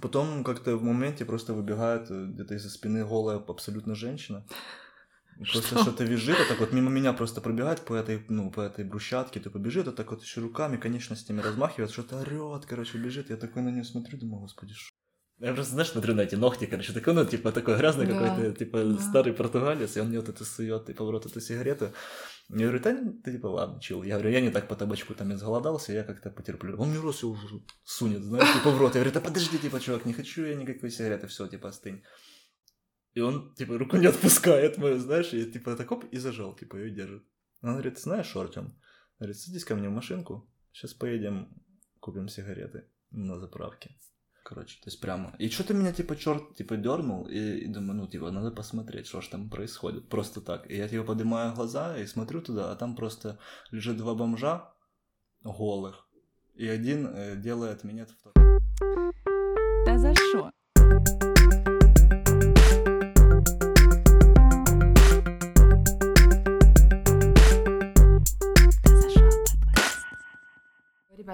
Потом как-то в моменте просто выбегает э, где-то из-за спины голая абсолютно женщина. Просто Что? что-то визжит, а так вот мимо меня просто пробегает по этой, ну, по этой брусчатке, то побежит, а так вот еще руками, конечностями размахивает, что-то орет, короче, бежит. Я такой на нее смотрю, думаю, господи, что? Я просто, знаешь, смотрю на эти ногти, короче, такой, ну, типа, такой грязный Да, какой-то, типа, да. старый португалец, И он мне вот это сует, типа, в рот эту сигарету. Я говорю, да, ты типа, ладно, чил. Я говорю, я не так по табачку там изголодался, я как-то потерплю. Он мне всё уже сунет, знаешь, типа в рот. Я говорю, да подожди, типа, чувак, не хочу я никакой сигареты, все, типа, остынь. И он, типа, руку не отпускает мою, знаешь, и типа так оп, и зажал, типа, ее держит. Он говорит, знаешь, Артем, говорит, садись ко мне в машинку, сейчас поедем, купим сигареты на заправке. Короче, то есть прямо. И что-то меня, типа, черт, типа, дернул, и, и думаю, ну, типа, надо посмотреть, что ж там происходит. Просто так. И я, типа, поднимаю глаза и смотрю туда, а там просто лежит два бомжа голых, и один э, делает в Та за що?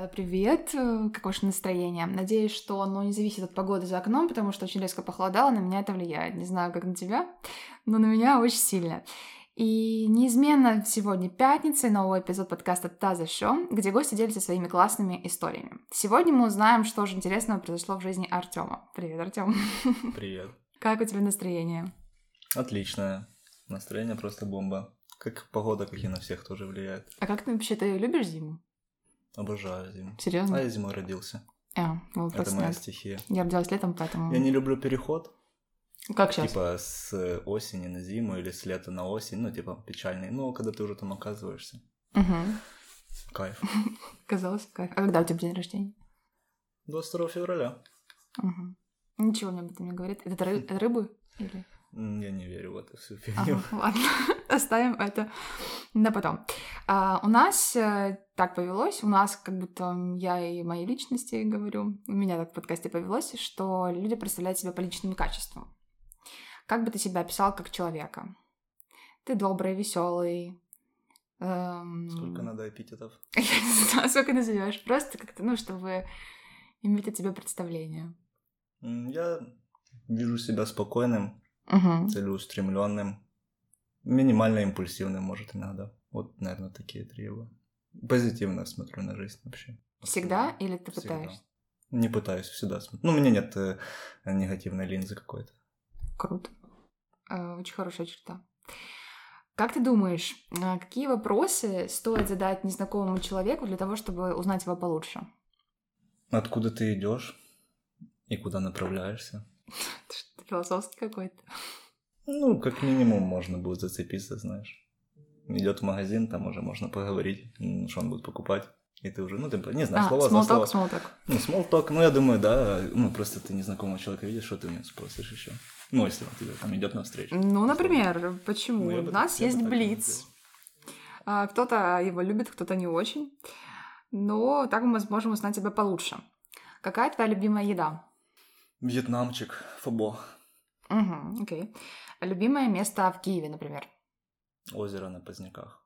Привет! Э, Как ваше настроение? Надеюсь, что оно не зависит от погоды за окном, потому что очень резко похолодало, на меня это влияет. Не знаю, как на тебя, но на меня очень сильно. И неизменно сегодня пятница и новый эпизод подкаста «Та за шо», где гости делятся своими классными историями. Сегодня мы узнаем, что же интересного произошло в жизни Артема. Привет, Артем. Привет. Как у тебя настроение? Отличное. Настроение просто бомба. Как погода, как и на всех тоже влияет. А как ты вообще, ты любишь зиму? Обожаю зиму. Серьезно? А я зимой родился. А, ну, Это моя нет. стихия. Я родилась летом, поэтому... Я не люблю переход. Как сейчас? Типа с осени на зиму или с лета на осень. Ну, типа печальный. Ну, когда ты уже там оказываешься. Угу. Кайф. Казалось, кайф. А когда у тебя день рождения? 22 февраля. Угу. Ничего мне об этом не говорит. Это, ры- это рыбы? Или... Я не верю в эту всю фигню. Ага, ладно, оставим это на потом. А, у нас э, так повелось, у нас как будто я и моей личности говорю, у меня так в подкасте повелось, что люди представляют себя по личным качествам. Как бы ты себя описал как человека? Ты добрый, веселый. эм, Сколько надо эпитетов? Я не знаю, сколько назовешь. Просто как-то, ну, чтобы иметь о тебе представление. Я вижу себя спокойным, Угу. целеустремленным, минимально импульсивным, может, иногда. Вот, наверное, такие три его. Позитивно смотрю на жизнь вообще. Всегда или ты Всегда. пытаешься? Не пытаюсь, всегда смотрю. Ну, у меня нет э, негативной линзы какой-то. Круто. Э, Очень хорошая черта. Как ты думаешь, а, какие вопросы стоит задать незнакомому человеку для того, чтобы узнать его получше? Откуда ты идешь и куда направляешься? Философский какой-то. Ну, как минимум, можно будет зацепиться, знаешь. Идет в магазин, там уже можно поговорить, что он будет покупать. И ты уже, ну, ты, не знаю, А, слово за слово. смолток, смолток. Ну, small talk, ну, я думаю, да, ну, просто ты незнакомого человека видишь, что ты у него спросишь еще. Ну, если он тебе там идет навстречу. Ну, например, почему? Ну, У нас есть блиц. А, Кто-то его любит, кто-то не очень. Но так мы сможем узнать тебя получше. Какая твоя любимая еда? Вьетнамчик, фабо, Угу, окей. Любимое место в Киеве, например? озеро на Поздняках.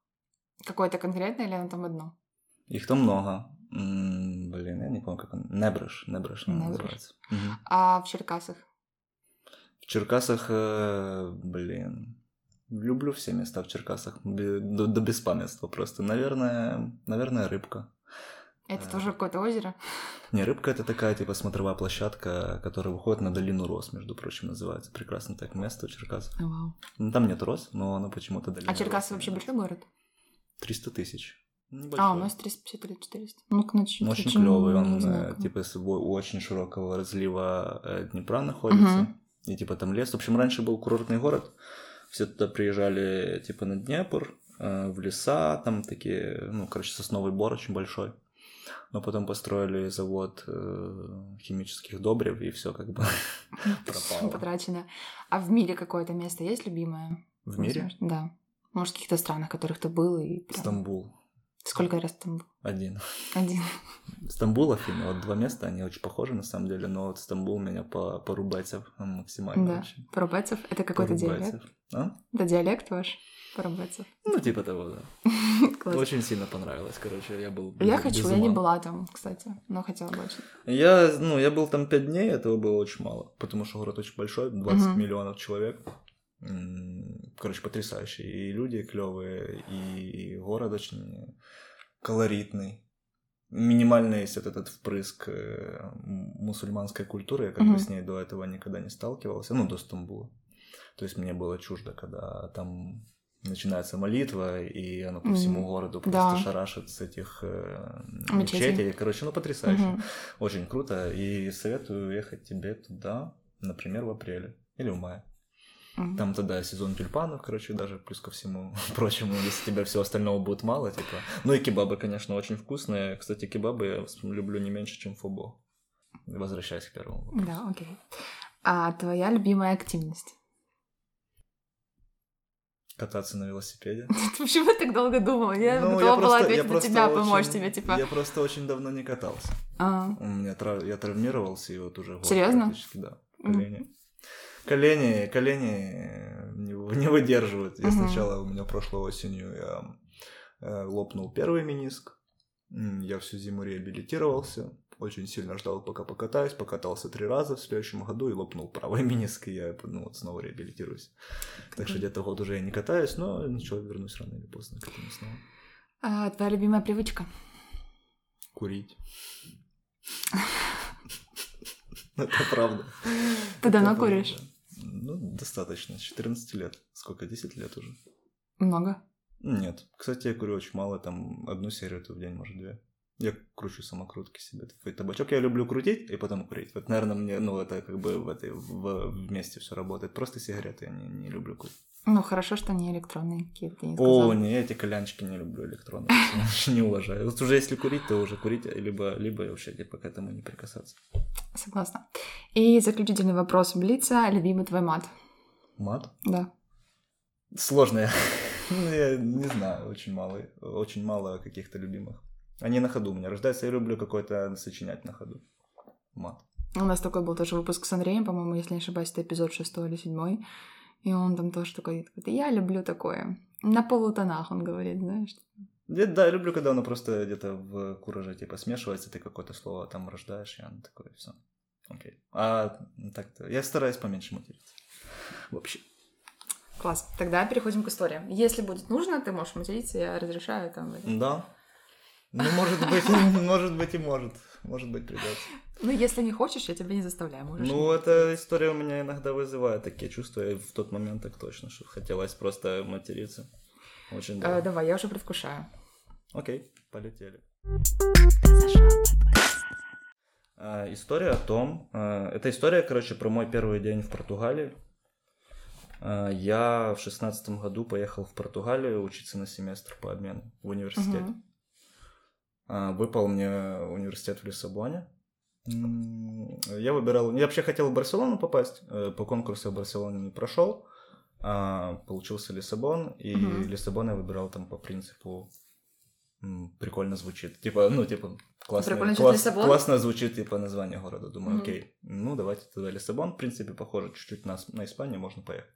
Какое-то конкретное или оно там одно? Их там много. М, Блин, я не помню, как он. Небрыш, Небрыш Небрыш. называется. Мгм. А в Черкасах? В Черкасах, э, блин, люблю все места в Черкасах, до, до беспамятства просто. Наверное, наверное, рыбка. Это Э, тоже какое-то озеро? Не, рыбка это такая типа смотровая площадка, которая выходит на долину Рос, между прочим, называется. Прекрасное так место в Черкасах. Вау. Ну, там нет Рос, но оно почему-то долина А Черкасы Рос вообще большой город? 300 тысяч. А, Небольшой. у нас 350 или 400. Ну-ка, начни. Ну, очень Очень клевый, он знаю, э, как. типа с собой у очень широкого разлива э, Днепра находится. Мгм. И типа там лес. В общем, раньше был курортный город. Все туда приезжали типа на Днепр, в леса, там такие, ну, короче, сосновый бор очень большой. Но потом построили завод э, химических добрив, и все как бы пропало. Потрачено. А в мире какое-то место есть любимое? В мире Да. Может, в каких-то странах, в которых ты был и прям... Стамбул. Сколько раз там был? Один. Один. Стамбул, Афины, вот два места, они очень похожи на самом деле, но вот Стамбул меня по, порубайцев максимально Да. вообще. Парубайцев. Это какой-то диалект? Порубайцев. А? Это диалект ваш? Парубайцев. Ну, типа того, да. Очень сильно понравилось, короче, я был Я без- хочу, без я не была там, кстати, но хотела бы очень. Я, ну, я был там пять дней, этого было очень мало, потому что город очень большой, 20 Мгм. миллионов человек. Короче, потрясающий. И люди клевые, и город очень колоритный. Минимально есть вот этот впрыск э, мусульманской культуры, я как бы Мгм. с ней до этого никогда не сталкивался, ну, до Стамбула. То есть мне было чуждо, когда там начинается молитва, и оно по всему городу просто Да. шарашит с этих э, Мечетей. мечетей. Короче, ну, потрясающе. Мгм. Очень круто. И советую ехать тебе туда, например, в апреле или в мае. Мгм. Там тогда сезон тюльпанов, короче, даже плюс ко всему прочему, если тебе всего остального будет мало, типа. Ну и кебабы, конечно, очень вкусные. Кстати, кебабы я люблю не меньше, чем фобо. Возвращаясь к первому. вопросу. Да, окей. А твоя любимая активность? Кататься на велосипеде. Почему я так долго думала? Я Ну, готова была просто- ответить на тебя, помочь очень- тебе, типа. Я просто очень давно не катался. А, У меня трав- я травмировался, и вот уже год Серьезно? практически, да. Колени. Колени, колени не, не выдерживают. Я Мгм. сначала, у меня прошлой осенью я э, лопнул первый мениск. Я всю зиму реабилитировался. Очень сильно ждал, пока покатаюсь. Покатался три раза в следующем году и лопнул правый мениск, и я ну, вот снова реабилитируюсь. Так что где-то год уже я не катаюсь, но ничего, вернусь рано или поздно к этому снова. а твоя любимая привычка? Курить. Это правда. Ты давно куришь? Ну, достаточно. С 14 лет. Сколько? 10 лет уже? Много. Нет. Кстати, я курю очень мало. Там одну сигарету в день, может, две. Я кручу самокрутки себе. Такой табачок я люблю крутить и потом курить. Вот, наверное, мне, ну, это как бы в этой, в, вместе все работает. Просто сигареты я не, не люблю курить. Ну, хорошо, что не электронные какие-то, не О, не, эти колянчики не люблю электронные. Не уважаю. Вот уже если курить, то уже курить, либо, либо вообще типа к этому не прикасаться. Согласна. И заключительный вопрос Блица. Любимый твой мат? Мат? Да. Сложно. я- Ну, я не знаю, очень мало, очень мало каких-то любимых. Они на ходу у меня рождаются, я люблю какой-то сочинять на ходу. Мат. У нас такой был тоже выпуск с Андреем, по-моему, если не ошибаюсь, это эпизод шестой или седьмой. И он там тоже такой, я люблю такое. На полутонах, он говорит, знаешь. Я, да, я люблю, когда оно просто где-то в кураже типа смешивается, ты какое-то слово там рождаешь, и оно такое, все. Окей. А так-то, я стараюсь поменьше материться. Вообще. Класс. Тогда переходим к историям. Если будет нужно, ты можешь материться, я разрешаю там. Да. Ну, может быть, может быть и может. Может быть, придется. Ну, если не хочешь, я тебя не заставляю. Можешь Ну, эта история у меня иногда вызывает такие чувства, и в тот момент так точно, что хотелось просто материться. Очень да. давай, я уже предвкушаю. Окей, полетели. А, история о том... а, это история, короче, про мой первый день в Португалии. А, я в шестнадцатом году поехал в Португалию учиться на семестр по обмену в университете. Мгм. А, Выпал мне университет в Лиссабоне. Я выбирал... Я вообще хотел в Барселону попасть. э, По конкурсу в Барселоне не прошел. А получился Лиссабон. И Мгм. Лиссабон я выбирал там по принципу прикольно звучит. Типа, ну, типа, классно, Прикольно звучит класс- классно звучит, типа, название города. Думаю, Мгм. окей, ну, давайте тогда Лиссабон. В принципе, похоже чуть-чуть на, на Испанию, можно поехать.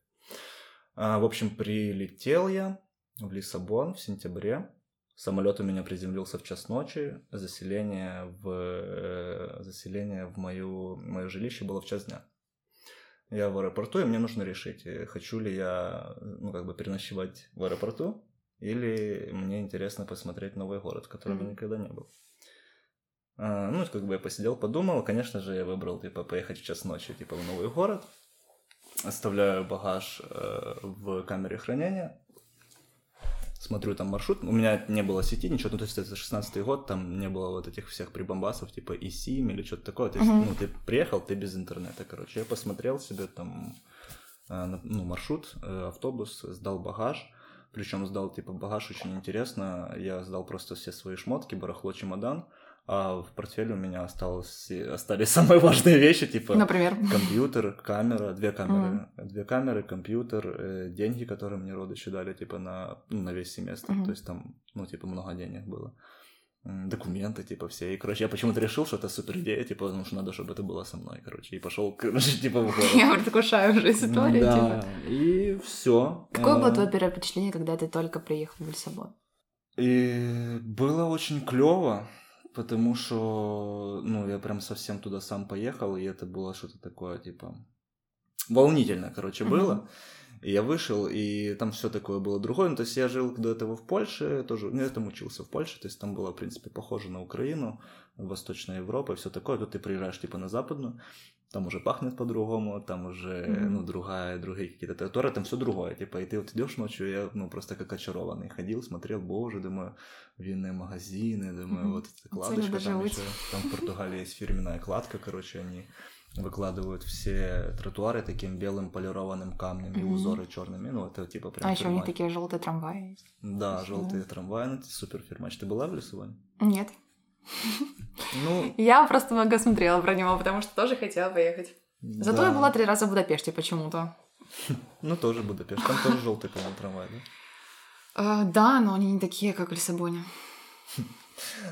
А, в общем, прилетел я в Лиссабон в сентябре. Самолет у меня приземлился в час ночи. Заселение в, э, заселение в мою, мое жилище было в час дня. Я в аэропорту, и мне нужно решить, э, хочу ли я, ну, как бы переночевать в аэропорту, или мне интересно посмотреть новый город, в котором я Мгм. никогда не был. А, ну, как бы я посидел, подумал. Конечно же, я выбрал, типа, поехать в час ночи, типа, в новый город. Оставляю багаж э, в камере хранения. Смотрю там маршрут. У меня не было сети, ничего. Ну, то есть это 16-й год, там не было вот этих всех прибамбасов, типа и сим или что-то такое. То есть, Мгм. ну, ты приехал, ты без интернета, короче. Я посмотрел себе там, э, ну, маршрут, э, автобус, сдал багаж. Причем сдал, типа, багаж очень интересно. Я сдал просто все свои шмотки, барахло, чемодан. А в портфеле у меня осталось, остались самые важные вещи, типа Например. компьютер, камера, две камеры, две камеры, компьютер, э, деньги, которые мне родичи дали, типа на, ну, на весь семестр, Мгм. то есть там, ну, типа много денег было. Документы, типа, все. И, короче, я почему-то решил, что это супер идея, типа, потому что надо, чтобы это было со мной, короче. И пошел, короче, типа, в город. Я предвкушаю уже историю, Да, типа. и все. Какое было твое первое впечатление, когда ты только приехал в Лиссабон? И было очень клево, потому что, ну, я прям совсем туда сам поехал, и это было что-то такое, типа, волнительно, короче, было. И я вышел, и там все такое было другое. Ну, то есть я жил до этого в Польше, тоже, ну, я там учился в Польше, то есть там было, в принципе, похоже на Украину, Восточная Европа, все такое. Тут ты приезжаешь, типа, на западную, там уже пахнет по-другому, там уже, Мгм. ну, другая, другие какие-то территории, там все другое, типа, и ты вот идешь ночью, я, ну, просто как очарованный ходил, смотрел, боже, думаю, винные магазины, думаю, Мгм. вот эта кладочка, там живуть. еще, там в Португалии есть фирменная кладка, короче, они выкладывают все тротуары таким белым полированным камнем и Мгм. узоры черными, ну, это типа прям А еще у них такие желтые трамваи есть. Да, желтые трамваи, ну, это супер фирмач. Ты была в Лиссабоне? Нет. Ну, Я просто много смотрела про него, потому что тоже хотела поехать. Зато да. я была три раза в Будапеште почему-то. Ну, тоже Будапешт, там тоже желтый, по-моему, трамвай, да? А, да, но они не такие, как в Лиссабоне.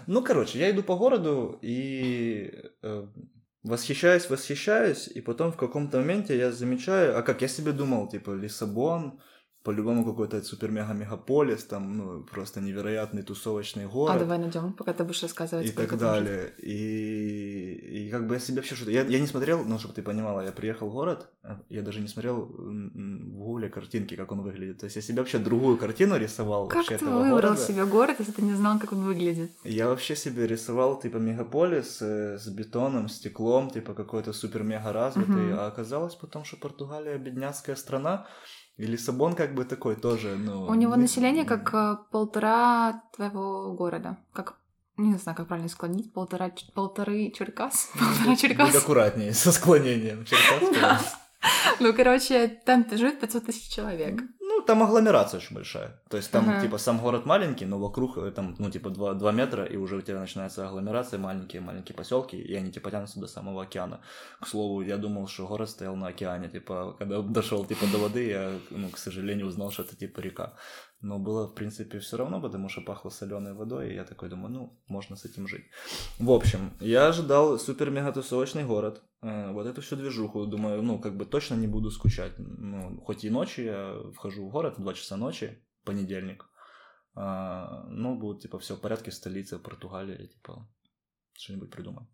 Ну, короче, я иду по городу и э, восхищаюсь, восхищаюсь, и потом в каком-то моменте я замечаю, а как я себе думал, типа, Лиссабон, по-любому какой-то супер-мега-мегаполис, там, ну, просто невероятный тусовочный город. А давай найдем, пока ты будешь рассказывать. и так далее. И, и как бы я себе вообще что-то... Я, я не смотрел, ну, чтобы ты понимала, я приехал в город, а я даже не смотрел в гугле картинки, как он выглядит. То есть я себе вообще другую картину рисовал Как ты этого выбрал города. себе город, если ты не знал, как он выглядит? Я вообще себе рисовал, типа, мегаполис э, с бетоном, стеклом, типа, какой-то супер-мега развитый, Мгм. а оказалось потом, что Португалия бедняцкая страна, и Лиссабон как бы такой тоже, ну... У него не- население как э, полтора твоего города. Как не знаю, как правильно склонить. Полтора, полторы Черкас. Полтора Будь Черкас. аккуратнее со склонением. Черкас. Ну, короче, там живет 500 тысяч человек. Ну, там агломерация очень большая. То есть там, Ага. типа, сам город маленький, но вокруг э, там, ну, типа, 2, 2 метра, и уже у тебя начинается агломерация, маленькие-маленькие поселки, и они, типа, тянутся до самого океана. К слову, я думал, что город стоял на океане, типа, когда дошел, типа, до воды, я, ну, к сожалению, узнал, что это, типа, река. Но было, в принципе, все равно, потому что пахло соленой водой, и я такой думаю, ну, можно с этим жить. В общем, я ожидал супер-мега-тусовочный город, вот эту всю движуху, думаю, ну, как бы точно не буду скучать. Ну, хоть и ночью я вхожу в город, 2 часа ночи, понедельник, а, ну, будет, типа, все в порядке в столице Португалии, типа, что-нибудь придумаю.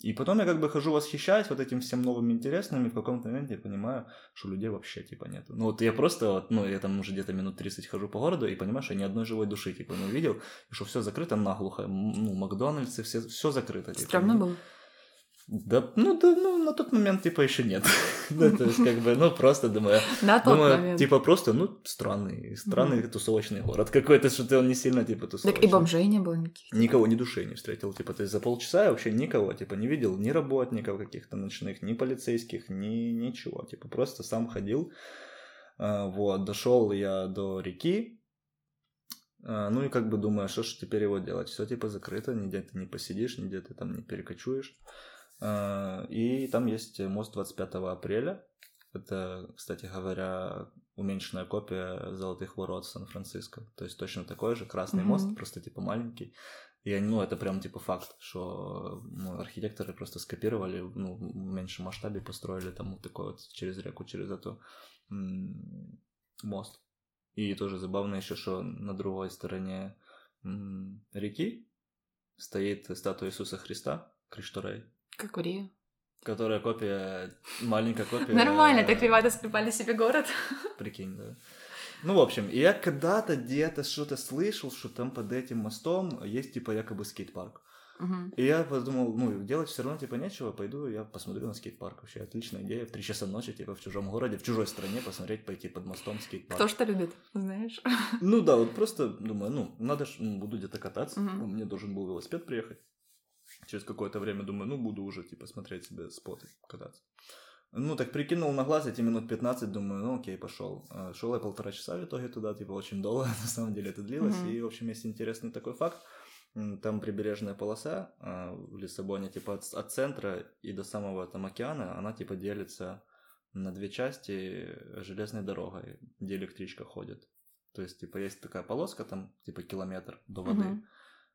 И потом я как бы хожу, восхищаюсь вот этим всем новым интересным, и в каком-то моменте я понимаю, что людей вообще, типа, нету. Ну, вот я просто, вот, ну, я там уже где-то минут 30 хожу по городу и понимаю, что я ни одной живой души, типа, не увидел, и что все закрыто наглухо. Ну, Макдональдсы, все, все закрыто. Типа. Стрёмно было. Да, ну, да, ну, на тот момент, типа, еще нет. Ну, то есть, как бы, ну, просто думаю, На тот думаю, момент. типа, просто, ну, странный, странный тусовочный город какой-то, что-то он не сильно, типа, тусовочный. Так и бомжей не было никаких. Никого, ни души не встретил. Типа, то есть за полчаса я вообще никого, типа, не видел ни работников каких-то ночных, ни полицейских, ни ничего. Типа, просто сам ходил. А, Вот, дошел я до реки. А, Ну и как бы думаю, а что ж теперь его делать? Все типа закрыто, нигде ты не посидишь, нигде ты там не перекочуешь. А, И там есть мост 25 апреля. Это, кстати говоря, уменьшенная копия золотых ворот Сан-Франциско. То есть точно такой же красный Мгм. мост, просто типа маленький. И ну, это прям типа факт, что ну, архитекторы просто скопировали, ну, в меньшем масштабе построили там вот такой вот через реку, через эту м, мост. И тоже забавно еще, что на другой стороне м, реки стоит статуя Иисуса Христа, Кришторей, Как в Рио. которая копия, маленькая копия. Нормально, так ребята скрипали себе город. Прикинь, да. Ну, в общем, я когда-то где-то что-то слышал, что там под этим мостом есть, типа, якобы скейт-парк. Мгм. И я подумал, ну, делать все равно, типа, нечего, пойду я посмотрю на скейт-парк. Вообще, отличная идея, в 3 часа ночи, типа, в чужом городе, в чужой стране посмотреть, пойти под мостом скейт-парк. Кто что любит, знаешь? Ну да, вот просто думаю, ну, надо ж, ну, буду где-то кататься. Ну, Мне должен был велосипед приехать. Через какое-то время думаю, ну, буду уже, типа, смотреть себе споты, кататься. Ну, так прикинул на глаз эти минут 15, думаю, ну, окей, пошел. А, Шел я полтора часа в итоге туда, типа, очень долго, на самом деле это длилось. Мгм. И, в общем, есть интересный такой факт. там прибережная полоса а, в Лиссабоне, типа от, от центра и до самого там океана, она типа делится на две части железной дорогой, где электричка ходит. То есть, типа, есть такая полоска, там, типа, километр до воды, Мгм.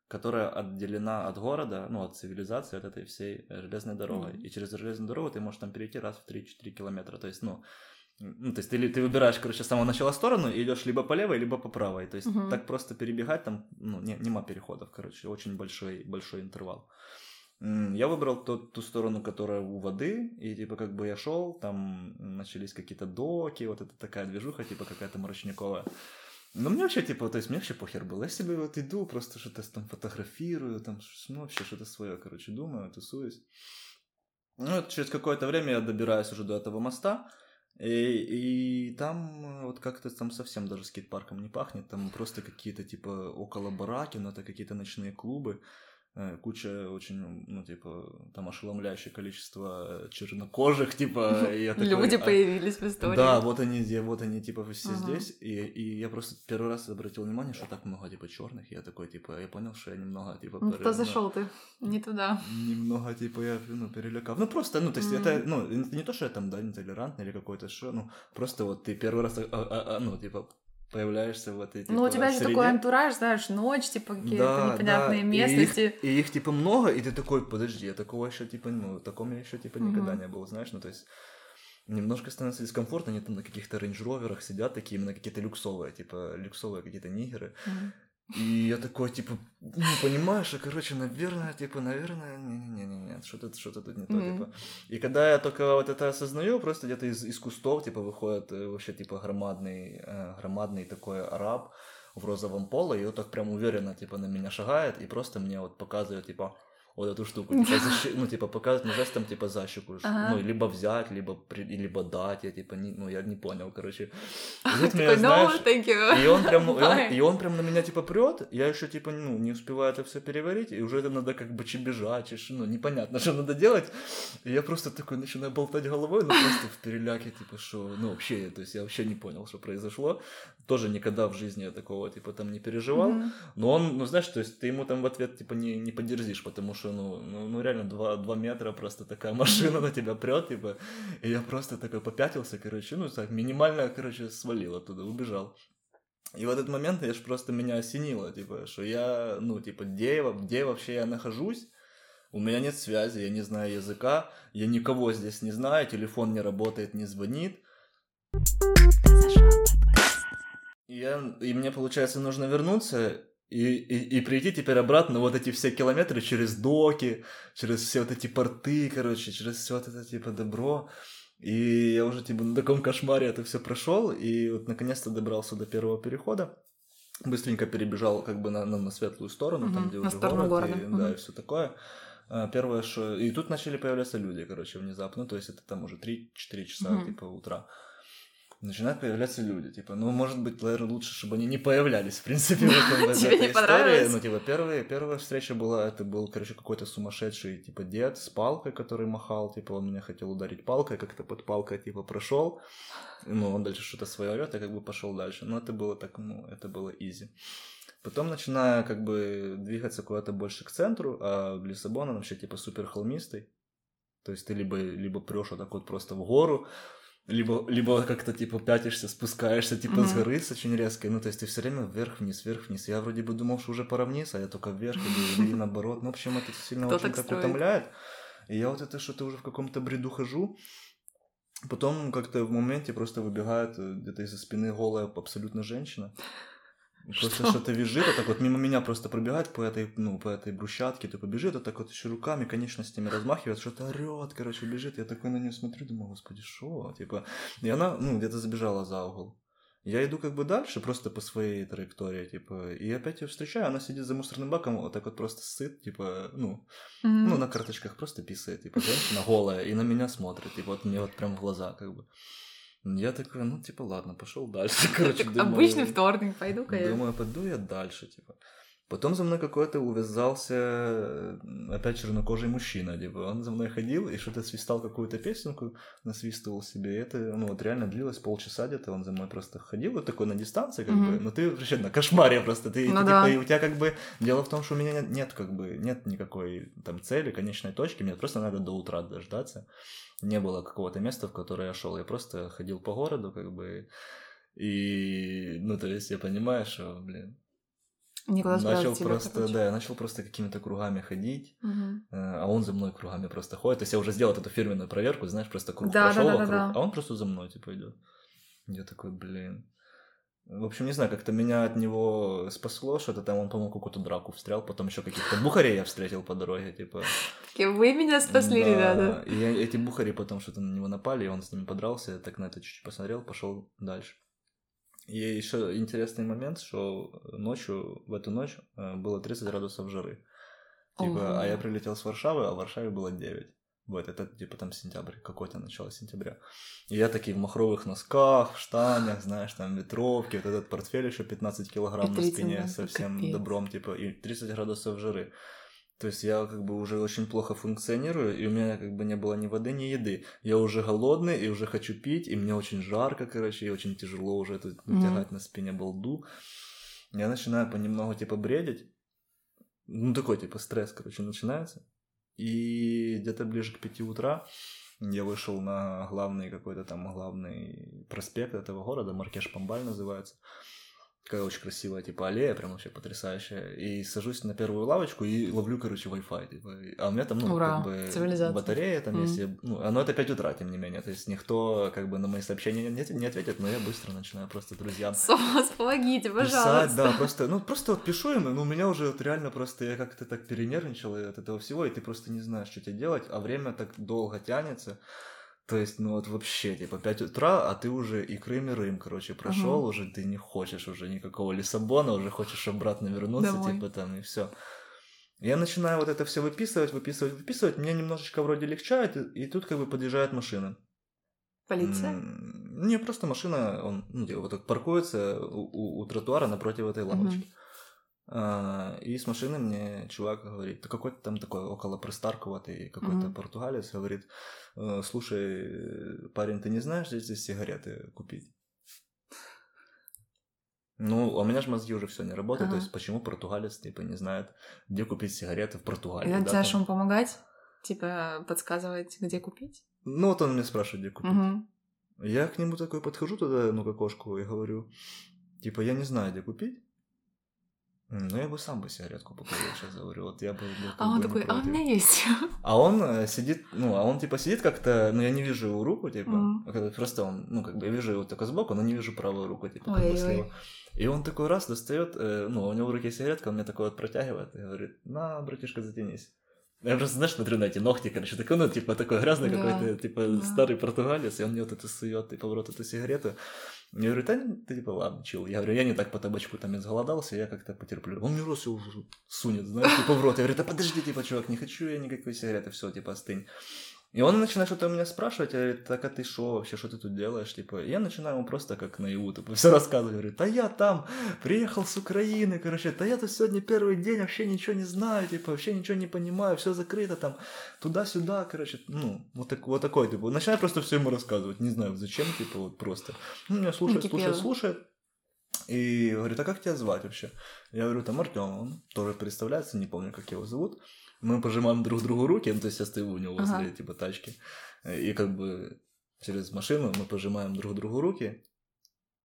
Которая отделена от города, ну, от цивилизации, от этой всей э, железной дорогой. Мгм. И через железную дорогу ты можешь там перейти раз в 3-4 километра. То есть, ну, ну, то есть ты, ты выбираешь, короче, с самого начала сторону и идешь либо по левой, либо по правой. То есть Мгм. так просто перебегать там, ну, не, нема переходов, короче, очень большой, большой интервал. Я выбрал ту, ту сторону, которая у воды, и типа как бы я шел, там начались какие-то доки, вот это такая движуха, типа какая-то мрачниковая. Ну, мне вообще, типа, то есть мне вообще похер было. Я себе вот иду, просто что-то там фотографирую, там, ну, вообще что-то свое, короче, думаю, тусуюсь. Ну, вот через какое-то время я добираюсь уже до этого моста, и, и там э, вот как-то там совсем даже скейт-парком не пахнет, там просто какие-то, типа, около бараки, но это какие-то ночные клубы, куча очень, ну, типа, там ошеломляющее количество э, чернокожих, типа, и я такой, Люди а- появились в истории. да, вот они, вот они, типа, все Ага. здесь. И, и я просто первый раз обратил внимание, что так много, типа, черных. Я такой, типа, я понял, что я немного, типа, Ну, пере- кто ну, зашел ты? Не туда. Немного, типа, я, ну, перелякав. Ну, просто, ну, то есть, Мгм. это, ну, это не то, что я там, да, нетолерантный или какой-то что, ну, просто вот ты первый раз, а- а- а, ну, типа, появляешься в этой, типа, Ну, у тебя же среде. такой антураж, знаешь, ночь, типа, какие-то Да, непонятные да, и местности. их, и их, типа, много, и ты такой, подожди, я такого еще, типа, ну, таком я еще, типа, никогда Мгм. не был, знаешь, ну, то есть, немножко становится дискомфортно, они там на каких-то рейндж-роверах сидят, такие именно какие-то люксовые, типа, люксовые какие-то нигеры, Мгм. И я такой, типа, ну, понимаешь, а, короче, наверное, типа, наверное, не-не-не, что-то что тут не то, Мгм. типа. И когда я только вот это осознаю, просто где-то из, из кустов, типа, выходит э, вообще, типа, громадный, э, громадный такой араб в розовом поло, и он так прям уверенно, типа, на меня шагает, и просто мне вот показывает, типа, вот эту штуку, типа, защи- ну, типа, показывает мне жестом, типа, защеку, ш- Ага. ну, либо взять, либо, при- либо дать, я, типа, не, ну, я не понял, короче. И тут меня, Такой, no, знаешь, thank you. и он прям, и он, Bye. и он прям на меня типа прет, я еще типа ну не успеваю это все переварить, и уже это надо как бы чебежать, ну непонятно, что надо делать. И я просто такой начинаю болтать головой, ну просто в переляке, типа, что, ну вообще, то есть я вообще не понял, что произошло. Тоже никогда в жизни я такого типа там не переживал. Мгм. Но он, ну знаешь, то есть ты ему там в ответ типа не, не поддерзишь, потому что, ну, ну, ну реально два, два метра просто такая машина на тебя прет, типа, и я просто такой попятился, короче, ну так, минимально, короче, свалил оттуда, убежал. И в этот момент я ж просто меня осенило, типа, что я, ну, типа, где, где вообще я нахожусь, у меня нет связи, я не знаю языка, я никого здесь не знаю, телефон не работает, не звонит, и, я, и мне, получается, нужно вернуться и, и, и прийти теперь обратно вот эти все километры через доки, через все вот эти порты, короче, через все вот это типа добро. И я уже типа на таком кошмаре это все прошел, и вот наконец-то добрался до первого перехода. Быстренько перебежал как бы на, на, на светлую сторону, там, Мгм, где на уже город, города. и, Мгм. да, и все такое. А, Первое, что... И тут начали появляться люди, короче, внезапно. То есть это там уже 3-4 часа, Мгм. типа, утра. Начинают появляться люди. Типа, ну, может быть, наверное, лучше, чтобы они не появлялись, в принципе, в, этом, в этой истории. Ну, типа, первая, первая встреча была, это был, короче, какой-то сумасшедший, типа, дед с палкой, который махал, типа, он меня хотел ударить палкой, как-то под палкой, типа, прошел. Ну, он дальше что-то свое орёт, я как бы пошел дальше. Но это было так, ну, это было изи. Потом начинаю как бы двигаться куда-то больше к центру, а Лиссабон он вообще типа супер холмистый. То есть ты либо, либо прешь вот так вот просто в гору, либо, либо как-то типа пятишься, спускаешься типа с Мгм. горы с очень резкой. Ну, то есть ты все время вверх-вниз, вверх-вниз. Я вроде бы думал, что уже пора вниз, а я только вверх иду, или наоборот. Ну, в общем, это сильно Кто очень так так утомляет. И я вот это что-то уже в каком-то бреду хожу. Потом как-то в моменте просто выбегает э, где-то из-за спины голая абсолютно женщина. Просто Что? что-то визжит, а так вот мимо меня просто пробегает по этой, ну, по этой брусчатке, типа бежит, а так вот еще руками, конечностями размахивает, что-то орет, короче, бежит. Я такой на нее смотрю, думаю, господи, что? Типа, и она, ну, где-то забежала за угол. Я иду как бы дальше, просто по своей траектории, типа, и опять ее встречаю, она сидит за мусорным баком, вот так вот просто сыт, типа, ну, Мгм. ну, на карточках просто писает, типа, женщина голая, и на меня смотрит, и вот мне вот прям в глаза, как бы. Я такой, ну, типа, ладно, пошел дальше, короче, Так, думаю, Обычный вторник, пойду-ка я. Думаю, пойду я дальше, типа. Потом за мной какой-то увязался э, опять чернокожий мужчина, типа, он за мной ходил и что-то свистал какую-то песенку, насвистывал себе, и это, ну, вот реально длилось полчаса где-то, он за мной просто ходил, вот такой на дистанции, как Мгм. бы, но ты вообще на кошмаре просто, ты, Ну ты, да. типа, и у тебя как бы, дело в том, что у меня нет, нет, как бы, нет никакой там цели, конечной точки, мне просто надо до утра дождаться, не было какого-то места, в которое я шел, я просто ходил по городу, как бы, и, ну, то есть я понимаю, что, блин, Никуда начал просто, да, я начал просто какими-то кругами ходить, э, а он за мной кругами просто ходит. То есть я уже сделал эту фирменную проверку, знаешь, просто круг Да, прошел да, да, вокруг, да, да. а он просто за мной, типа, идет. Я такой, блин. В общем, не знаю, как-то меня от него спасло, что-то там он, по-моему, какую-то драку встрял, потом еще каких-то бухарей я встретил по дороге, типа. Такие, Вы меня спасли, Да, ребята. И эти бухари потом что-то на него напали, и он с ними подрался, я так на это чуть-чуть посмотрел, пошел дальше. И еще интересный момент, что ночью, в эту ночь э, было 30 градусов жары. Типа, Ого. а я прилетел с Варшавы, а в Варшаве было 9. Вот, это типа там сентябрь, какое-то начало сентября. И я такие в махровых носках, в штанях, знаешь, там ветровки, вот этот портфель еще 15 килограмм на 30, спине да, со всем капец. добром, типа, и 30 градусов жары. То есть я как бы уже очень плохо функционирую, и у меня как бы не было ни воды, ни еды. Я уже голодный, и уже хочу пить, и мне очень жарко, короче, и очень тяжело уже тут тягать на спине балду. Я начинаю понемногу, типа, бредить. Ну, такой, типа, стресс, короче, начинается. И где-то ближе к пяти утра я вышел на главный какой-то там главный проспект этого города, Маркеш Памбаль называется. Такая очень красивая, типа, аллея, прям вообще потрясающая. И сажусь на первую лавочку и ловлю, короче, Wi-Fi. Типа. А у меня там, ну, Ура, как бы батарея там Мгм. есть. я- Ну, оно это 5 утра, тем не менее. То есть никто, как бы, на мои сообщения не, не ответит, но я быстро начинаю просто друзьям Сос, помогите, писать, пожалуйста. да, просто, ну, просто вот пишу им, ну, у меня уже вот реально просто, я как-то так перенервничал от этого всего, и ты просто не знаешь, что тебе делать, а время так долго тянется, то есть, ну, вот вообще, типа, 5 утра, а ты уже и Крым, и Рим, короче, прошел, Ага. уже ты не хочешь уже никакого Лиссабона, уже хочешь обратно вернуться, Домой. типа, там, и все. Я начинаю вот это все выписывать, выписывать, выписывать, мне немножечко вроде легчает, и, и тут как бы подъезжает машина. Полиция? М, Не, просто машина, он ну, типа, вот так паркуется у, у- у тротуара напротив этой лавочки. А, и с машины мне чувак говорит, какой-то там такой около пристаркуватый какой-то Мгм. португалец, говорит, «Э, слушай, парень, ты не знаешь, где здесь сигареты купить? Ну, а у меня же мозги уже все не работают, то Ага. есть почему португалец, типа, не знает, где купить сигареты в Португалии? И ты да, начинаешь там? ему помогать? Типа подсказывать, где купить? Ну, вот он меня спрашивает, где купить. Мгм. Я к нему такой подхожу туда, ну, к окошку, и говорю, типа, я не знаю, где купить. «М, Ну, я бы сам бы сигаретку покурил, сейчас говорю. Вот я бы был как А он бы такой, а у против». меня есть. А он э, сидит, ну, а он типа сидит как-то, ну, я не вижу его руку, типа, когда просто он, ну, как бы я вижу его только сбоку, но не вижу правую руку, типа, как бы слева. И он такой раз достает, э, ну, у него в руке сигаретка, он мне такой вот протягивает и говорит, на, братишка, затянись. Я просто, знаешь, смотрю на эти ногти, короче, такой, ну, типа, такой грязный Да, какой-то, типа, да. старый португалец, и он мне вот это сует, типа, в рот эту сигарету. Я говорю, да, ты, типа, ладно, чил. Я говорю, я не так по табачку там изголодался, я как-то потерплю. Он мне раз его сунет, знаешь, типа, в рот. Я говорю, да подожди, типа, чувак, не хочу я никакой сигареты, все, типа, остынь. И он начинает что-то у меня спрашивать, я говорю, так а ты что вообще, что ты тут делаешь, типа, я начинаю ему просто как наяву, типа, все рассказывать, говорю, да я там приехал с Украины, короче, да я тут сегодня первый день вообще ничего не знаю, типа, вообще ничего не понимаю, все закрыто там, туда-сюда, короче, ну, вот, так, вот такой, типа, начинаю просто все ему рассказывать, не знаю, зачем, типа, вот просто. Он меня слушает, слушает, слушает, и говорит, а как тебя звать вообще? Я говорю, там Артем, он тоже представляется, не помню, как его зовут. Мы пожимаем друг другу руки, ну, то есть я стою у него возле, Ага. типа, тачки. И как бы через машину мы пожимаем друг другу руки.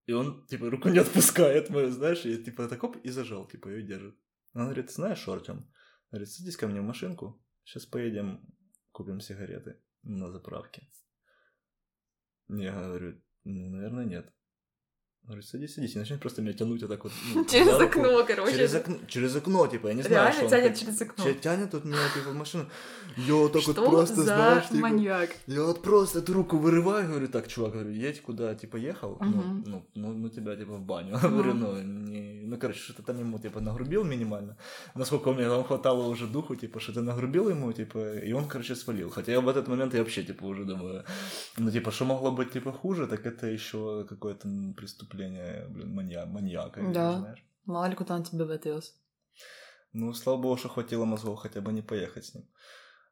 И он, типа, руку не отпускает мою, знаешь, и типа так оп, и зажал, типа, ее держит. Он говорит, знаешь, Артем? Говорит, садись ко мне в машинку, сейчас поедем, купим сигареты на заправке. Я говорю, ну, наверное, нет. Говорит, садись, садись, и начнет просто меня тянуть вот так вот. ну, Через руку. окно, короче. Через окно, через окно, типа, я не знаю, что Реально он тянет через окно. Тя- Тянет тут меня, типа, в машину. Я вот так Что вот просто, за знаешь, типа, маньяк? я вот просто эту руку вырываю, говорю, так, чувак, говорю, едь куда, типа, ехал, ну, Мгм. ну, ну, ну, тебя, типа, в баню. Говорю, ну, не... ну, короче, что-то там ему, типа, нагрубил минимально. Насколько мне там хватало уже духу, типа, что-то нагрубил ему, типа, и он, короче, свалил. Хотя я в этот момент я вообще, типа, уже думаю, ну, типа, что могло быть, типа, хуже, так это еще какое-то м, преступление, блин, манья... маньяка, Да. знаешь. Мало ли куда он тебя отвез. Ну, слава богу, что хватило мозгов хотя бы не поехать с ним.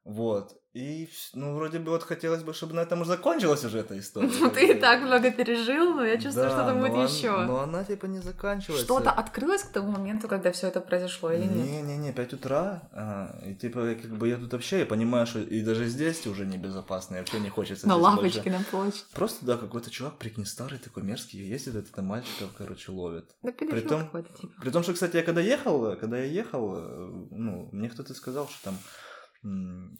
Вот. И, ну, вроде бы вот хотелось бы, чтобы на этом уже закончилась уже эта история. Ну, ты и так много пережил, но я чувствую, Да, что там будет он- еще. Но она типа не заканчивается. Что-то открылось к тому моменту, когда все это произошло или нет? Не-не-не, 5 утра, а, и типа, как бы я тут вообще, я понимаю, что и даже здесь уже небезопасно, и вообще не хочется На лавочке больше. на площади. Просто, да, какой-то чувак, прикинь, старый такой мерзкий, ездит, это мальчиков, короче, ловит. Да Притом- какой-то, типа. При том, что, кстати, я когда ехал, когда я ехал, э, ну, мне кто-то сказал, что там,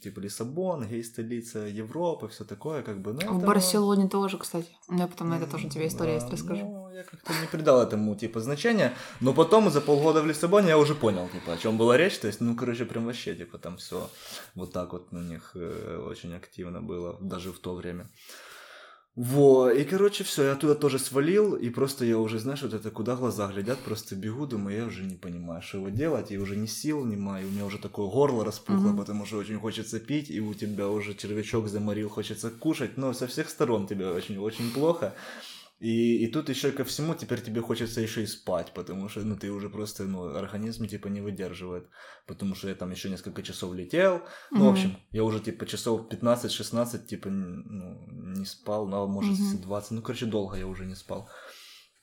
типа, Лиссабон, гей-столица Европы, все такое, как бы, ну, В это- Барселоне тоже, кстати. Меня потом на это тоже тебе история есть, расскажу. Ну, я как-то не придал этому, типа, значения. Но потом, за полгода в Лиссабоне, я уже понял, типа, о чем была речь. То есть, ну, короче, прям вообще, типа, там все вот так вот у них э, очень активно было, даже в то время. Во, и, короче, все, я оттуда тоже свалил, и просто я уже, знаешь, вот это, куда глаза глядят, просто бегу, думаю, я уже не понимаю, что его делать, и уже ни сил нема, и у меня уже такое горло распухло, Мгм. потому что очень хочется пить, и у тебя уже червячок заморил, хочется кушать, но со всех сторон тебе очень-очень плохо. И, и тут еще ко всему теперь тебе хочется еще и спать, потому что ну, ты уже просто, ну, организм типа не выдерживает. Потому что я там еще несколько часов летел. Ну, в общем, я уже типа часов 15-16 типа ну, не спал, ну, а может Мгм. 20. Ну, короче, долго я уже не спал.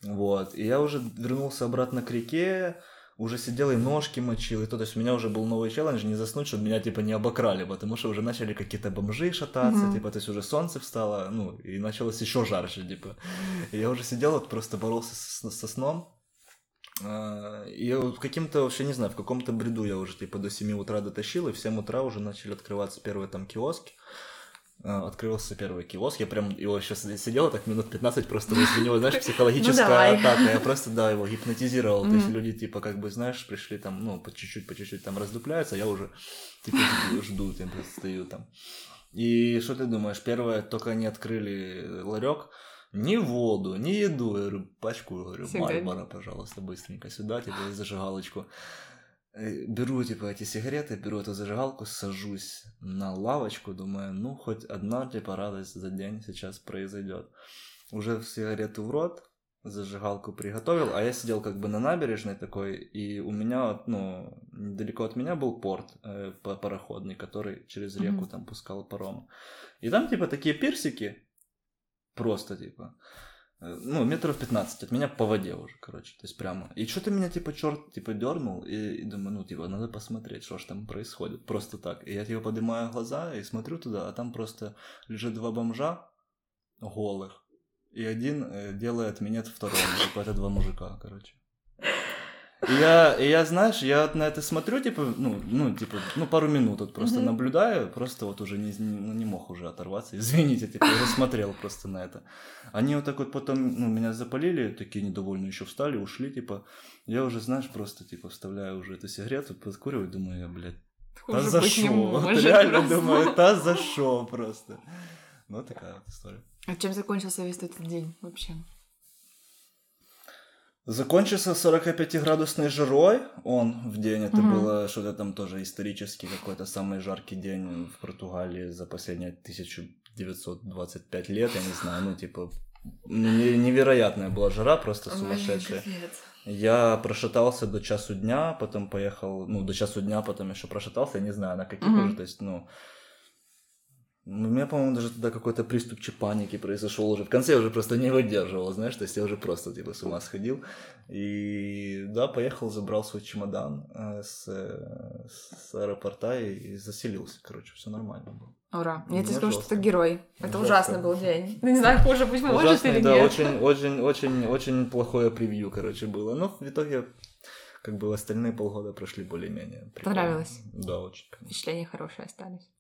Вот. И я уже вернулся обратно к реке, уже сидел и ножки мочил, и то, то есть у меня уже был новый челлендж не заснуть, чтобы меня типа не обокрали, потому что уже начали какие-то бомжи шататься, Мгм. типа, то есть уже солнце встало, ну, и началось еще жарче, типа. И я уже сидел, вот просто боролся со, со сном, А, и вот каким-то, вообще не знаю, в каком-то бреду я уже типа до 7 утра дотащил, и в 7 утра уже начали открываться первые там киоски. А, Открылся первый киоск, я прям его сейчас сидел так минут 15 просто возле него, знаешь, психологическая Ну, атака. Я просто, да, его гипнотизировал. То есть люди, типа, как бы, знаешь, пришли там, ну, по чуть-чуть, по чуть-чуть там раздупляются, а я уже, типа, жду, там, просто стою там. И что ты думаешь, первое, только они открыли ларек, ни воду, ни еду. Я говорю, пачку, говорю, Сигарет. Мальбора, пожалуйста, быстренько сюда, типа, и зажигалочку. Э, Беру, типа, эти сигареты, беру эту зажигалку, сажусь на лавочку, думаю, ну, хоть одна, типа, радость за день сейчас произойдет. Уже сигарету в рот, зажигалку приготовил, а я сидел как бы на набережной такой, и у меня, ну, недалеко от меня был порт э, па- пароходный, который через реку Мгм. там пускал паром. И там, типа, такие пирсики, просто, типа, ну, метров 15 от меня по воде уже, короче, то есть прямо. И что-то меня, типа, черт, типа, дернул, и, и думаю, ну, типа, надо посмотреть, что ж там происходит, просто так. И я, типа, поднимаю глаза и смотрю туда, а там просто лежит два бомжа голых, и один э, делает минет второму, типа, это два мужика, короче. И я, и я, знаешь, я вот на это смотрю, типа, ну, ну, типа, ну, пару минут вот просто Мгм. наблюдаю, просто вот уже не, не, ну, не мог уже оторваться, извините, типа, я смотрел просто на это. Они вот так вот потом, ну, меня запалили, такие недовольные еще встали, ушли, типа, я уже, знаешь, просто, типа, вставляю уже эту сигарету, подкуриваю, думаю, я, блядь, та за шо? Вот реально просто. думаю, та за шо просто. Ну, такая вот история. А чем закончился весь этот день вообще? Закончился 45-градусной жарой он в день. Это Мгм. было что-то там тоже исторический какой-то самый жаркий день в Португалии за последние 1925 лет, я не знаю, ну типа не- невероятная была жара, просто сумасшедшая. Я прошатался до часу дня, потом поехал, ну, до часу дня, потом еще прошатался, я не знаю, на каких Мгм. уже, то есть, ну, ну, у меня, по-моему, даже тогда какой-то приступчик паники произошел уже. В конце я уже просто не выдерживал, знаешь, то есть я уже просто, типа, с ума сходил. И, да, поехал, забрал свой чемодан э, с, э, с аэропорта и, и заселился, короче, все нормально было. Ура. Я тебе скажу, что жестко. ты герой. Это Жестко. ужасный был день. Ну, не знаю, хуже быть может Ужасный, или да, нет. очень, очень, очень, очень плохое превью, короче, было. Но в итоге, как бы, остальные полгода прошли более-менее. Понравилось? Да, очень. Впечатления хорошие остались.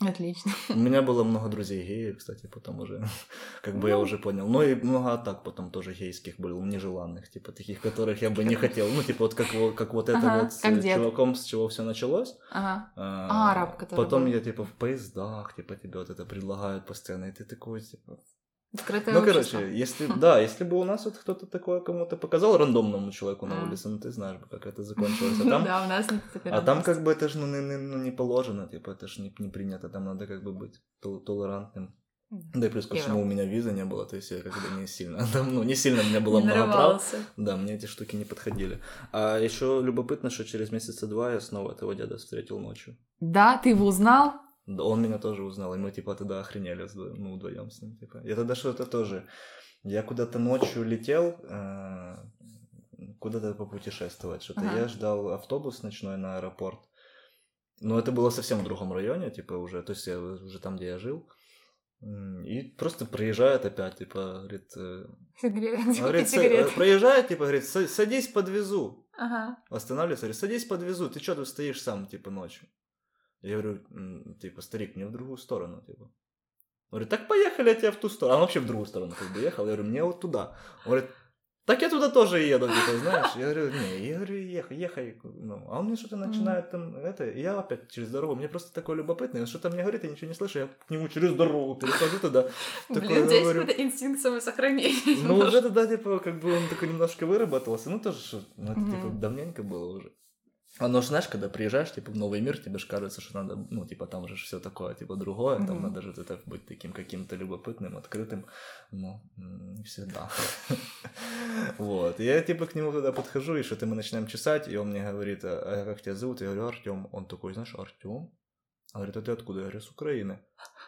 Отлично. У меня было много друзей геев, кстати, потом уже, как бы я Ну. уже понял. Ну и много атак потом тоже гейских было, нежеланных, типа таких, которых я бы не хотел. Ну, типа вот как, вот- как вот это Ага, вот с как чуваком, с чего все началось. Ага. А, А, араб, который Потом был. я типа в поездах, типа тебе вот это предлагают постоянно, и ты такой, типа, Открытое Ну, общество. короче, если, да, если бы у нас вот кто-то такое кому-то показал рандомному человеку на улице, ну, ты знаешь бы, как это закончилось. А Ну там, да, у нас а там как бы это же ну, не, не- ну, не положено, типа, это же не, не принято, там надо как бы быть тол- толерантным Да и плюс ко всему у меня визы не было, то есть я как бы не сильно, там, ну, не сильно у меня было много прав. Да, мне эти штуки не подходили. А еще любопытно, что через месяца два я снова этого деда встретил ночью. Да, ты его узнал? Да, он меня тоже узнал, и мы типа тогда охренели, ну, вдвоем с ним, типа. Я тогда что-то тоже. Я куда-то ночью летел, э, куда-то попутешествовать, что-то. Ага. Я ждал автобус ночной на аэропорт. Но это было совсем в другом районе, типа уже, то есть я уже там, где я жил. И просто проезжает опять, типа, говорит, э, Сигарет. говорит, «Са- Сигарет. э, проезжает, типа, говорит, «Са- садись, подвезу. Ага. Останавливается, говорит, садись, подвезу, ты что тут стоишь сам, типа, ночью? Я говорю, «М, типа, старик, мне в другую сторону, типа. Он говорит, так поехали, я тебя в ту сторону. А он вообще в другую сторону как бы ехал. Я говорю, мне вот туда. Он говорит, так я туда тоже еду, типа, знаешь. Я говорю, не, я говорю, ехай, ехай. Ну, а он мне что-то начинает там, это, и я опять через дорогу. Мне просто такой любопытный, он что-то мне говорит, я ничего не слышу, я к нему через дорогу перехожу туда. Такой, Блин, здесь говорю, какой-то инстинкт самосохранения. ну, уже тогда, типа, как бы он такой немножко выработался. Ну, тоже, что, ну, это, типа, давненько было уже. Оно ж, знаешь, когда приезжаешь, типа, в новый мир, тебе же кажется, что надо, ну, типа, там же все такое, типа, другое, там Мгм. надо же это быть таким каким-то любопытным, открытым, но м, не всегда. Вот, я, типа, к нему туда подхожу, и что-то мы начинаем чесать, и он мне говорит, а а как тебя зовут? Я говорю, Артем. Он такой, знаешь, Артем? Говорит, а ты откуда? Я говорю, с Украины.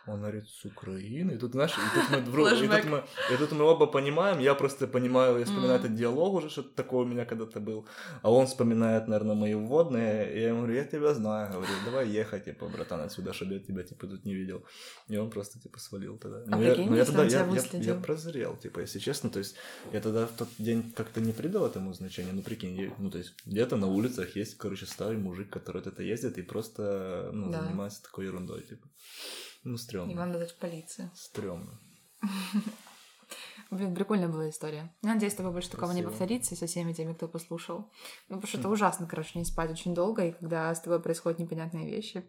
Он говорит, с Украины? И тут, знаешь, и тут мы, вру- и тут мы, и тут мы оба понимаем, я просто понимаю, я вспоминаю этот диалог уже, что такое у меня когда-то был, а он вспоминает, наверное, мои вводные, и я ему говорю, я тебя знаю, говорю, давай ехать, типа, братан, отсюда, чтобы я тебя, типа, тут не видел. И он просто, типа, свалил тогда. А Но я, прикинь, но я если тогда, я, я- я прозрел, типа, если честно, то есть я тогда в тот день как-то не придал этому значения, ну, прикинь, я- ну, то есть где-то на улицах есть, короче, старый мужик, который это ездит и просто, ну, Да. занимается такой ерундой, типа. Ну, И стрёмно. вам надо в полицию. Стрёмно. Блин, прикольная была история. Я надеюсь, с тобой больше такого не повторится со всеми теми, кто послушал. Ну, потому что это Хм. ужасно, короче, не спать очень долго, и когда с тобой происходят непонятные вещи.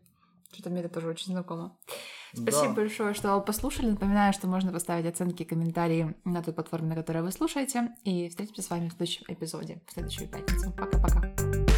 Что-то мне это тоже очень знакомо. Спасибо Да. большое, что послушали. Напоминаю, что можно поставить оценки и комментарии на той платформе, на которой вы слушаете. И встретимся с вами в следующем эпизоде, в следующую пятницу. Пока-пока.